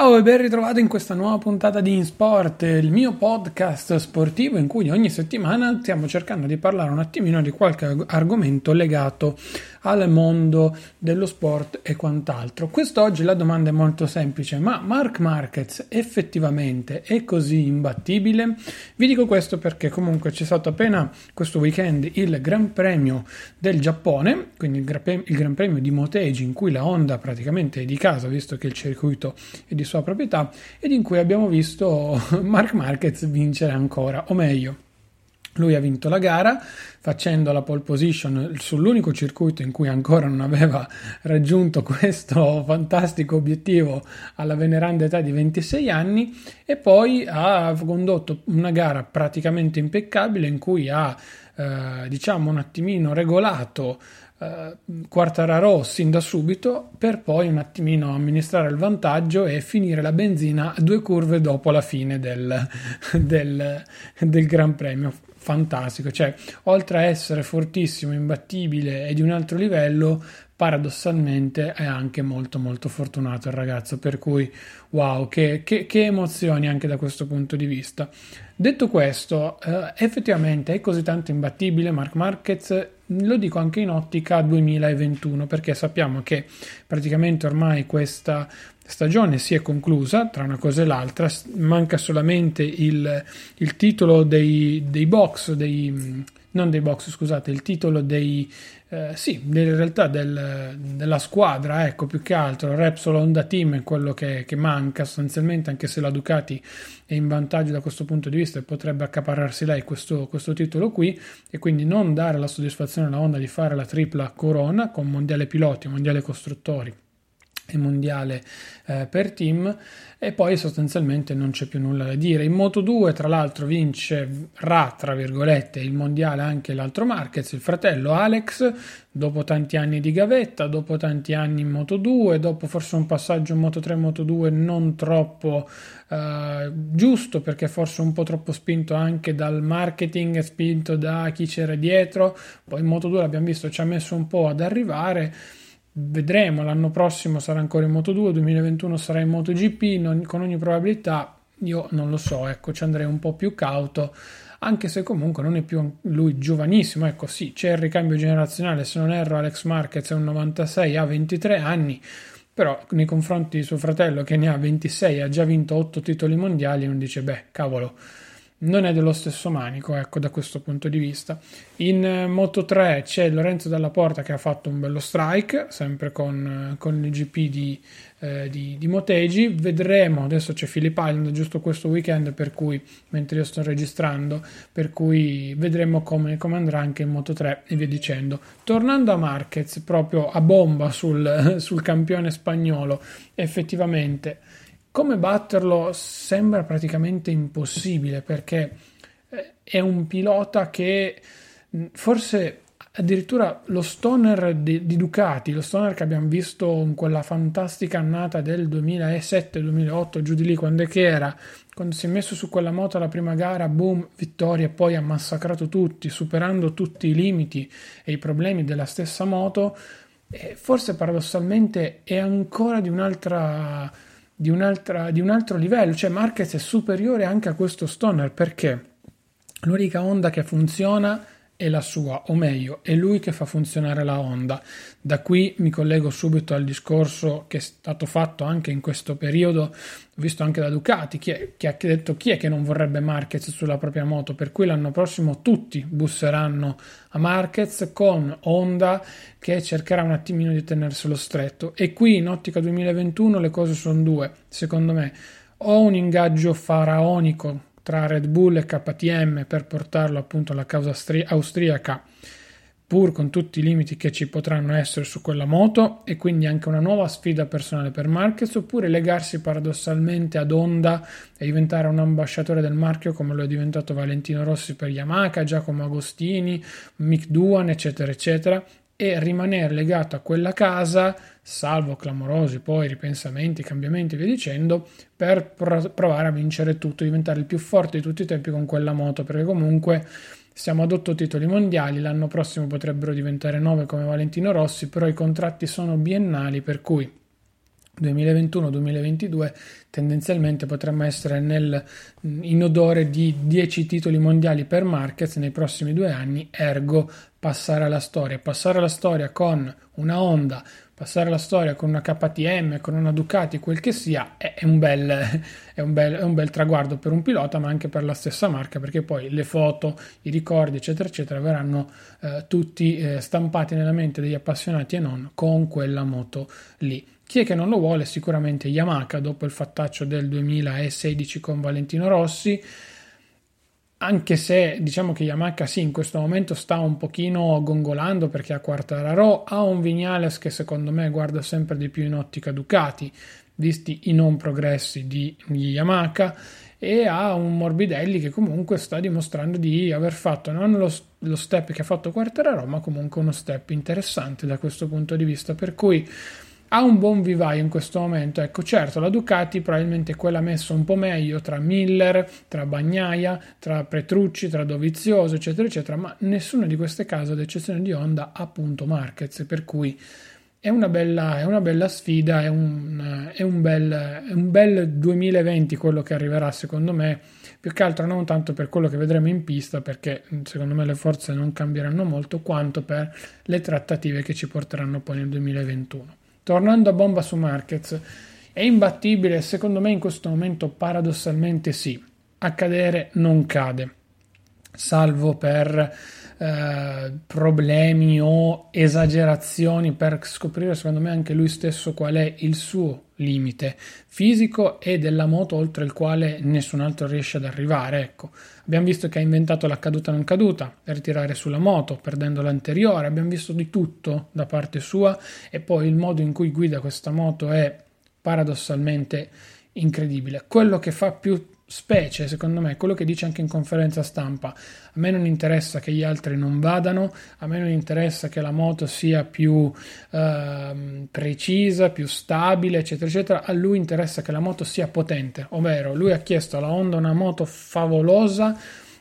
Ciao e ben ritrovato in questa nuova puntata di InSport, il mio podcast sportivo in cui ogni settimana stiamo cercando di parlare un attimino di qualche argomento legato al mondo dello sport e quant'altro. Quest'oggi la domanda è molto semplice, ma Mark Marquez effettivamente è così imbattibile? Vi dico questo perché comunque c'è stato appena questo weekend il Gran Premio del Giappone, quindi il Gran Premio di Motegi in cui la Honda praticamente è di casa visto che il circuito è di sua proprietà ed in cui abbiamo visto Mark Marquez vincere ancora, o meglio lui ha vinto la gara facendo la pole position sull'unico circuito in cui ancora non aveva raggiunto questo fantastico obiettivo alla veneranda età di 26 anni e poi ha condotto una gara praticamente impeccabile in cui ha eh, diciamo un attimino regolato eh, Quartararo sin da subito per poi un attimino amministrare il vantaggio e finire la benzina due curve dopo la fine del, del, del Gran Premio fantastico, cioè oltre a essere fortissimo, imbattibile e di un altro livello, paradossalmente è anche molto molto fortunato il ragazzo, per cui wow, che, che, che emozioni anche da questo punto di vista. Detto questo, eh, effettivamente è così tanto imbattibile Mark Marquez, lo dico anche in ottica 2021, perché sappiamo che praticamente ormai questa stagione si è conclusa tra una cosa e l'altra, manca solamente il, il titolo dei, dei box, dei, non dei box, scusate, il titolo dei, eh, sì, in realtà del, della squadra, ecco, più che altro, Repsol Honda Team è quello che, che, manca sostanzialmente, anche se la Ducati è in vantaggio da questo punto di vista e potrebbe accaparrarsi lei questo, questo titolo qui. E quindi non dare la soddisfazione alla Honda di fare la tripla corona con mondiale piloti, mondiale costruttori e mondiale eh, per team e poi sostanzialmente non c'è più nulla da dire. In Moto 2 tra l'altro vincerà tra virgolette il mondiale anche l'altro Marquez, il fratello Alex, dopo tanti anni di gavetta, dopo tanti anni in Moto 2, dopo forse un passaggio in Moto 3 Moto 2 non troppo eh, giusto perché forse un po' troppo spinto anche dal marketing, spinto da chi c'era dietro, poi in Moto 2 l'abbiamo visto ci ha messo un po' ad arrivare vedremo, l'anno prossimo sarà ancora in Moto 2, 2021 sarà in MotoGP, non, con ogni probabilità io non lo so, ecco, ci andrei un po' più cauto, anche se comunque non è più lui giovanissimo, ecco sì, c'è il ricambio generazionale, se non erro Alex Marquez è un 96, ha 23 anni, però nei confronti di suo fratello che ne ha 26 ha già vinto 8 titoli mondiali, uno dice beh, cavolo, non è dello stesso manico, ecco, da questo punto di vista. In eh, Moto 3 c'è Lorenzo Dalla Porta che ha fatto un bello strike, sempre con, eh, con il GP di, eh, di, di, Motegi. Vedremo, adesso c'è Philip Island giusto questo weekend, per cui, mentre io sto registrando, per cui vedremo come, come andrà anche in Moto 3 e via dicendo. Tornando a Marquez, proprio a bomba sul, sul campione spagnolo, effettivamente come batterlo sembra praticamente impossibile perché eh, è un pilota che forse addirittura lo stoner di, di, Ducati, lo stoner che abbiamo visto in quella fantastica annata del 2007-2008, giù di lì, quando è che era, quando si è messo su quella moto alla prima gara, boom, vittoria e poi ha massacrato tutti, superando tutti i limiti e i problemi della stessa moto, forse paradossalmente è ancora di un'altra di, di, un altro livello, cioè Marquez è superiore anche a questo Stoner. Perché? L'unica onda che funziona è la sua, o meglio, è lui che fa funzionare la Honda. Da qui mi collego subito al discorso che è stato fatto anche in questo periodo, visto anche da Ducati, chi è, che ha detto chi è che non vorrebbe Marquez sulla propria moto, per cui l'anno prossimo tutti busseranno a Marquez con Honda che cercherà un attimino di tenerselo stretto. E qui in ottica 2021 le cose sono due, secondo me. O un ingaggio faraonico tra Red Bull e KTM per portarlo appunto alla causa austriaca pur con tutti i limiti che ci potranno essere su quella moto e quindi anche una nuova sfida personale per Marquez oppure legarsi paradossalmente ad Honda e diventare un ambasciatore del marchio come lo è diventato Valentino Rossi per Yamaha, Giacomo Agostini, Mick Duan eccetera eccetera e rimanere legato a quella casa, salvo clamorosi poi ripensamenti, cambiamenti e via dicendo, per provare a vincere tutto, diventare il più forte di tutti i tempi con quella moto, perché comunque siamo ad otto titoli mondiali, l'anno prossimo potrebbero diventare nove come Valentino Rossi, però i contratti sono biennali, per cui 2021-2022 tendenzialmente potremmo essere nel, in odore di 10 titoli mondiali per Marquez nei prossimi due anni, ergo passare alla storia. Passare alla storia con una Honda, passare alla storia con una KTM, con una Ducati, quel che sia, è un, bel, è, un bel, è un bel traguardo per un pilota, ma anche per la stessa marca, perché poi le foto, i ricordi, eccetera, eccetera, verranno eh, tutti eh, stampati nella mente degli appassionati e non con quella moto lì. Chi è che non lo vuole? Sicuramente Yamaha dopo il fattaccio del 2016 con Valentino Rossi, anche se diciamo che Yamaha sì in questo momento sta un pochino gongolando perché ha Quartararo, ha un Vignales che secondo me guarda sempre di più in ottica Ducati, visti i non progressi di, Yamaha e ha un Morbidelli che comunque sta dimostrando di aver fatto non lo, lo step che ha fatto Quartararo ma comunque uno step interessante da questo punto di vista per cui ha un buon vivaio in questo momento. Ecco, certo, la Ducati probabilmente quella messa un po' meglio tra Miller, tra Bagnaia, tra Petrucci, tra Dovizioso, eccetera, eccetera, ma nessuna di queste case, ad eccezione di Honda, ha appunto Marquez, per cui è una bella, è una bella sfida, è un, è, un bel, è un bel 2020 quello che arriverà secondo me, più che altro non tanto per quello che vedremo in pista, perché secondo me le forze non cambieranno molto, quanto per le trattative che ci porteranno poi nel 2021. Tornando a bomba su Marquez, è imbattibile? Secondo me in questo momento paradossalmente sì. Accadere non cade, salvo per eh, problemi o esagerazioni per scoprire secondo me anche lui stesso qual è il suo limite fisico e della moto oltre il quale nessun altro riesce ad arrivare ecco. Abbiamo visto che ha inventato la caduta non caduta per tirare sulla moto perdendo l'anteriore. Abbiamo visto di tutto da parte sua e poi il modo in cui guida questa moto è paradossalmente incredibile. Quello che fa più specie, secondo me, quello che dice anche in conferenza stampa. A me non interessa che gli altri non vadano, a me non interessa che la moto sia più eh, precisa, più stabile, eccetera, eccetera. A lui interessa che la moto sia potente, ovvero lui ha chiesto alla Honda una moto favolosa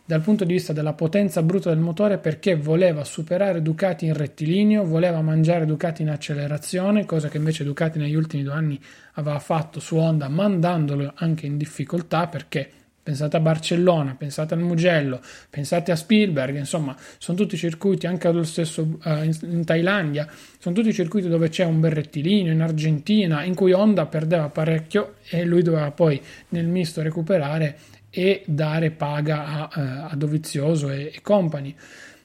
dal punto di vista della potenza bruta del motore perché voleva superare Ducati in rettilineo, voleva mangiare Ducati in accelerazione, cosa che invece Ducati negli ultimi due anni aveva fatto su Honda mandandolo anche in difficoltà perché pensate a Barcellona, pensate al Mugello, pensate a Spielberg, insomma, sono tutti circuiti anche allo stesso uh, in, in, Thailandia, sono tutti circuiti dove c'è un bel rettilineo, in Argentina, in cui Honda perdeva parecchio e lui doveva poi nel misto recuperare e dare paga a, uh, a Dovizioso e, e compagni.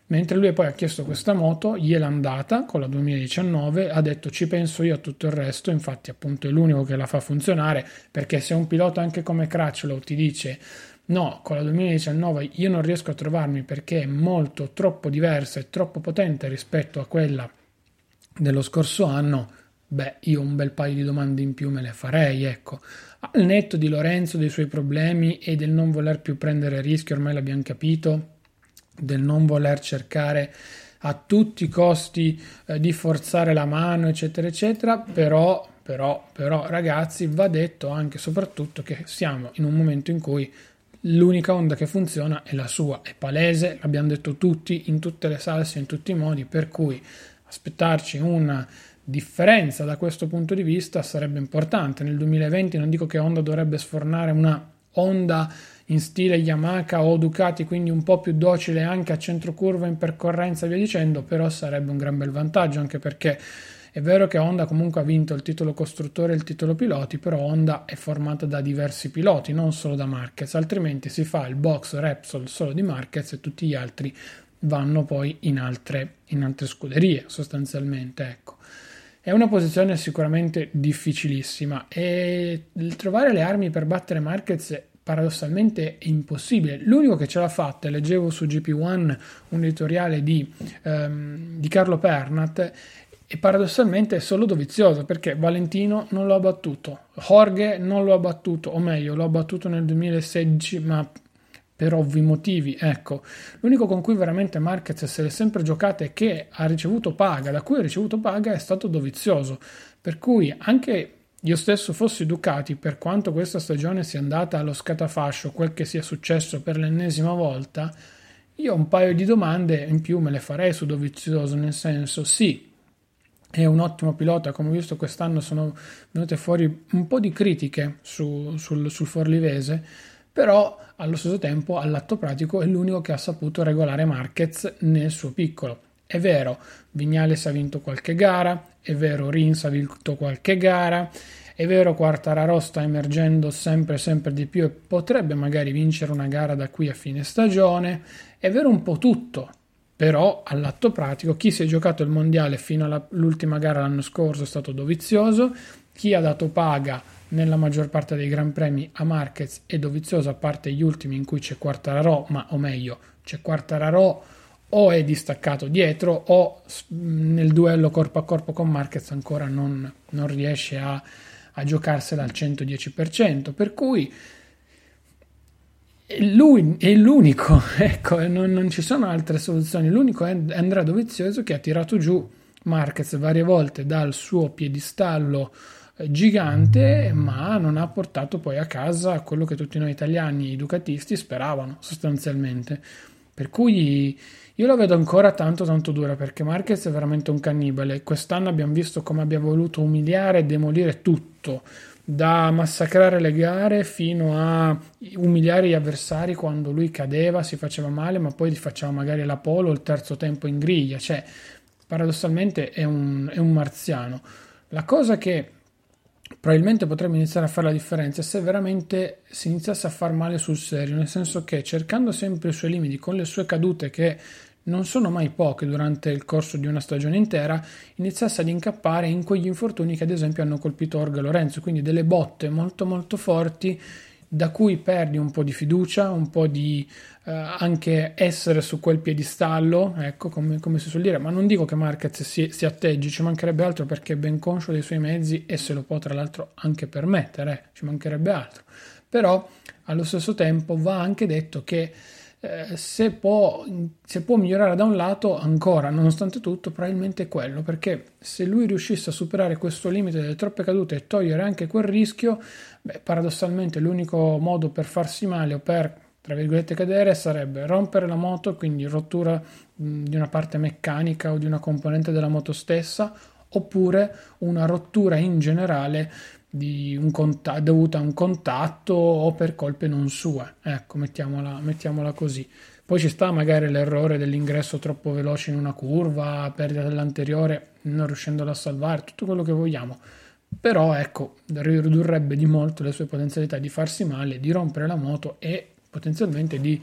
Mentre lui poi ha chiesto questa moto, gliel'ha andata con la 2019, ha detto ci penso io a tutto il resto, infatti appunto è l'unico che la fa funzionare, perché se un pilota anche come Crutchlow ti dice no, con la 2019 io non riesco a trovarmi perché è molto troppo diversa e troppo potente rispetto a quella dello scorso anno, beh, io un bel paio di domande in più me le farei, ecco. Al netto di Lorenzo, dei suoi problemi e del non voler più prendere rischi, ormai l'abbiamo capito, del non voler cercare a tutti i costi eh, di forzare la mano, eccetera, eccetera, però, però, però, ragazzi, va detto anche e soprattutto che siamo in un momento in cui l'unica onda che funziona è la sua, è palese, l'abbiamo detto tutti, in tutte le salse, in tutti i modi, per cui aspettarci una differenza da questo punto di vista sarebbe importante. Nel 2020 non dico che Honda dovrebbe sfornare una Honda in stile Yamaha o Ducati, quindi un po' più docile anche a centro curva in percorrenza e via dicendo, però sarebbe un gran bel vantaggio anche perché è vero che Honda comunque ha vinto il titolo costruttore e il titolo piloti, però Honda è formata da diversi piloti, non solo da Marquez, altrimenti si fa il box Repsol solo di Marquez e tutti gli altri vanno poi in altre, in altre scuderie sostanzialmente. Ecco. È una posizione sicuramente difficilissima e trovare le armi per battere Marquez paradossalmente è impossibile. L'unico che ce l'ha fatta, leggevo su GP1 un editoriale di, um, di Carlo Pernat, e paradossalmente è solo Dovizioso perché Valentino non lo ha battuto, Jorge non lo ha battuto, o meglio, lo ha battuto nel 2016, ma per ovvi motivi. Ecco, l'unico con cui veramente Marquez se l'è sempre giocata e che ha ricevuto paga, da cui ha ricevuto paga, è stato Dovizioso. Per cui anche io stesso fossi Ducati, per quanto questa stagione sia andata allo scatafascio, quel che sia successo per l'ennesima volta, io un paio di domande in più me le farei su Dovizioso, nel senso sì, è un ottimo pilota, come ho visto quest'anno sono venute fuori un po' di critiche su, sul, sul Forlivese, però allo stesso tempo all'atto pratico è l'unico che ha saputo regolare Marquez nel suo piccolo. È vero, Vignales ha vinto qualche gara, è vero, Rins ha vinto qualche gara, è vero, Quartararo sta emergendo sempre sempre di più e potrebbe magari vincere una gara da qui a fine stagione, è vero un po' tutto, però all'atto pratico chi si è giocato il mondiale fino all'ultima gara l'anno scorso è stato Dovizioso, chi ha dato paga nella maggior parte dei Gran Premi a Marquez e Dovizioso, a parte gli ultimi in cui c'è Quartararo, ma o meglio, c'è Quartararo o è distaccato dietro o nel duello corpo a corpo con Marquez ancora non, non riesce a, a giocarsela al 110%, per cui lui è l'unico, ecco, non, non, ci sono altre soluzioni. L'unico è Andrea Dovizioso che ha tirato giù Marquez varie volte dal suo piedistallo gigante, ma non ha portato poi a casa quello che tutti noi italiani, i ducatisti, speravano sostanzialmente. Per cui io la vedo ancora tanto tanto dura perché Marquez è veramente un cannibale. Quest'anno abbiamo visto come abbia voluto umiliare e demolire tutto da massacrare le gare fino a umiliare gli avversari quando lui cadeva, si faceva male, ma poi gli faceva magari la polo il terzo tempo in griglia. Cioè, paradossalmente è un, è un marziano. La cosa che probabilmente potrebbe iniziare a fare la differenza se veramente si iniziasse a far male sul serio, nel senso che cercando sempre i suoi limiti, con le sue cadute che non sono mai poche durante il corso di una stagione intera, iniziasse ad incappare in quegli infortuni che ad esempio hanno colpito Orga Lorenzo, quindi delle botte molto molto forti da cui perdi un po' di fiducia, un po' di eh, anche essere su quel piedistallo, ecco come, come, si suol dire, ma non dico che Marquez si, si, atteggi, ci mancherebbe altro perché è ben conscio dei suoi mezzi e se lo può tra l'altro anche permettere, eh, ci mancherebbe altro, però allo stesso tempo va anche detto che eh, se, può, se, può, migliorare da un lato ancora, nonostante tutto, probabilmente è quello, perché se lui riuscisse a superare questo limite delle troppe cadute e togliere anche quel rischio, beh, paradossalmente l'unico modo per farsi male o per, tra virgolette, cadere sarebbe rompere la moto, quindi rottura mh, di una parte meccanica o di una componente della moto stessa, oppure una rottura in generale cont- dovuta a un contatto o per colpe non sue. Ecco, mettiamola, mettiamola così. Poi ci sta magari l'errore dell'ingresso troppo veloce in una curva, perdita dell'anteriore, non riuscendola a salvare, tutto quello che vogliamo. Però ecco, ridurrebbe di molto le sue potenzialità di farsi male, di rompere la moto e potenzialmente di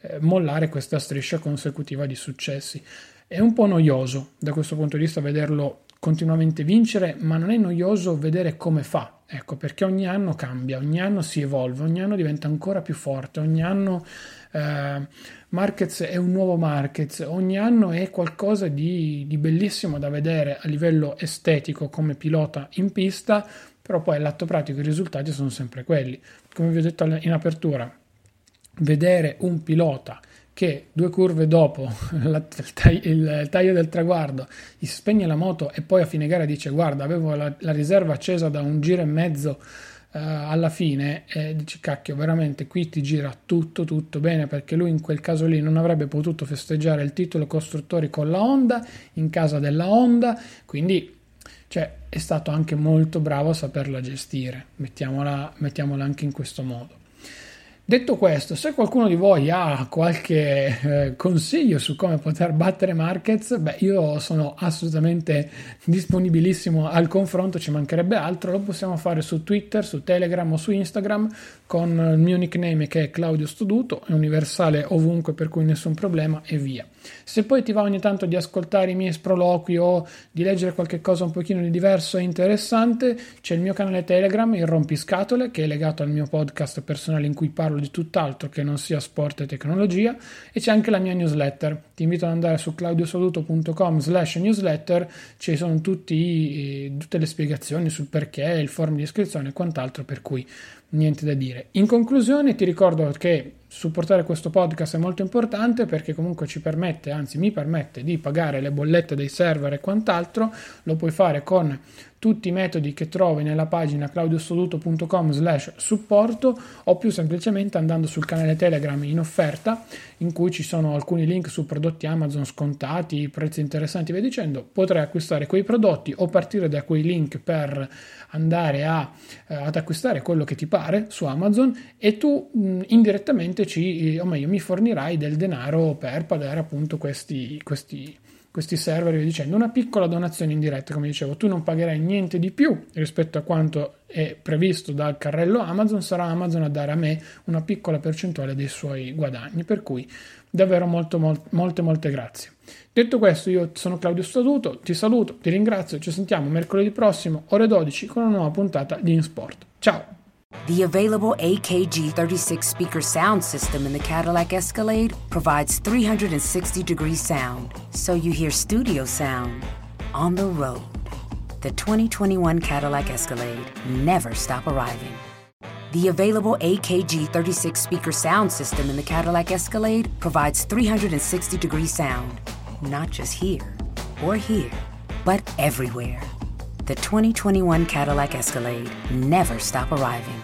eh, mollare questa striscia consecutiva di successi. È un po' noioso da questo punto di vista vederlo continuamente vincere, ma non è noioso vedere come fa. Ecco, perché ogni anno cambia, ogni anno si evolve, ogni anno diventa ancora più forte, ogni anno eh, Marquez è un nuovo Marquez, ogni anno è qualcosa di, di bellissimo da vedere a livello estetico come pilota in pista, però poi all'atto pratico i risultati sono sempre quelli. Come vi ho detto in apertura, vedere un pilota che due curve dopo la, il, taglio, il, taglio del traguardo gli spegne la moto e poi a fine gara dice guarda avevo la, la riserva accesa da un giro e mezzo uh, alla fine e dice cacchio veramente qui ti gira tutto tutto bene perché lui in quel caso lì non avrebbe potuto festeggiare il titolo costruttori con la Honda in casa della Honda quindi cioè, è stato anche molto bravo a saperla gestire. Mettiamola, mettiamola anche in questo modo Detto questo, se qualcuno di voi ha qualche eh, consiglio su come poter battere Marquez, beh, io sono assolutamente disponibilissimo al confronto, ci mancherebbe altro, lo possiamo fare su Twitter, su Telegram o su Instagram con il mio nickname che è Claudio Studuto, è universale ovunque per cui nessun problema e via. Se poi ti va ogni tanto di ascoltare i miei sproloqui o di leggere qualche cosa un pochino di diverso e interessante, c'è il mio canale Telegram, il Rompiscatole, che è legato al mio podcast personale in cui parlo di tutt'altro che non sia sport e tecnologia, e c'è anche la mia newsletter. Ti invito ad andare su claudiosoluto.com slash newsletter, ci sono tutti, tutte le spiegazioni sul perché, il forum di iscrizione e quant'altro, per cui niente da dire. In conclusione ti ricordo che supportare questo podcast è molto importante perché comunque ci permette, anzi mi permette di pagare le bollette dei server e quant'altro, lo puoi fare con tutti i metodi che trovi nella pagina claudiosoluto.com slash supporto o più semplicemente andando sul canale Telegram in offerta in cui ci sono alcuni link su prodotti Amazon scontati, prezzi interessanti e via dicendo, potrai acquistare quei prodotti o partire da quei link per andare a, eh, ad acquistare quello che ti pare su Amazon e tu mh, indirettamente ci, o meglio, mi fornirai del denaro per pagare appunto questi, questi questi server e via dicendo. Una piccola donazione indiretta, come dicevo, tu non pagherai niente di più rispetto a quanto è previsto dal carrello Amazon, sarà Amazon a dare a me una piccola percentuale dei suoi guadagni, per cui davvero molto, molto, molte molte grazie. Detto questo, io sono Claudio Staduto, ti saluto, ti ringrazio, ci sentiamo mercoledì prossimo, ore 12, con una nuova puntata di InSport. Ciao! The available AKG 36 speaker sound system in the Cadillac Escalade provides 360 degree sound, so you hear studio sound on the road. The 2021 Cadillac Escalade never stop arriving. The available AKG 36 speaker sound system in the Cadillac Escalade provides 360 degree sound, not just here or here, but everywhere. The 2021 Cadillac Escalade never stop arriving.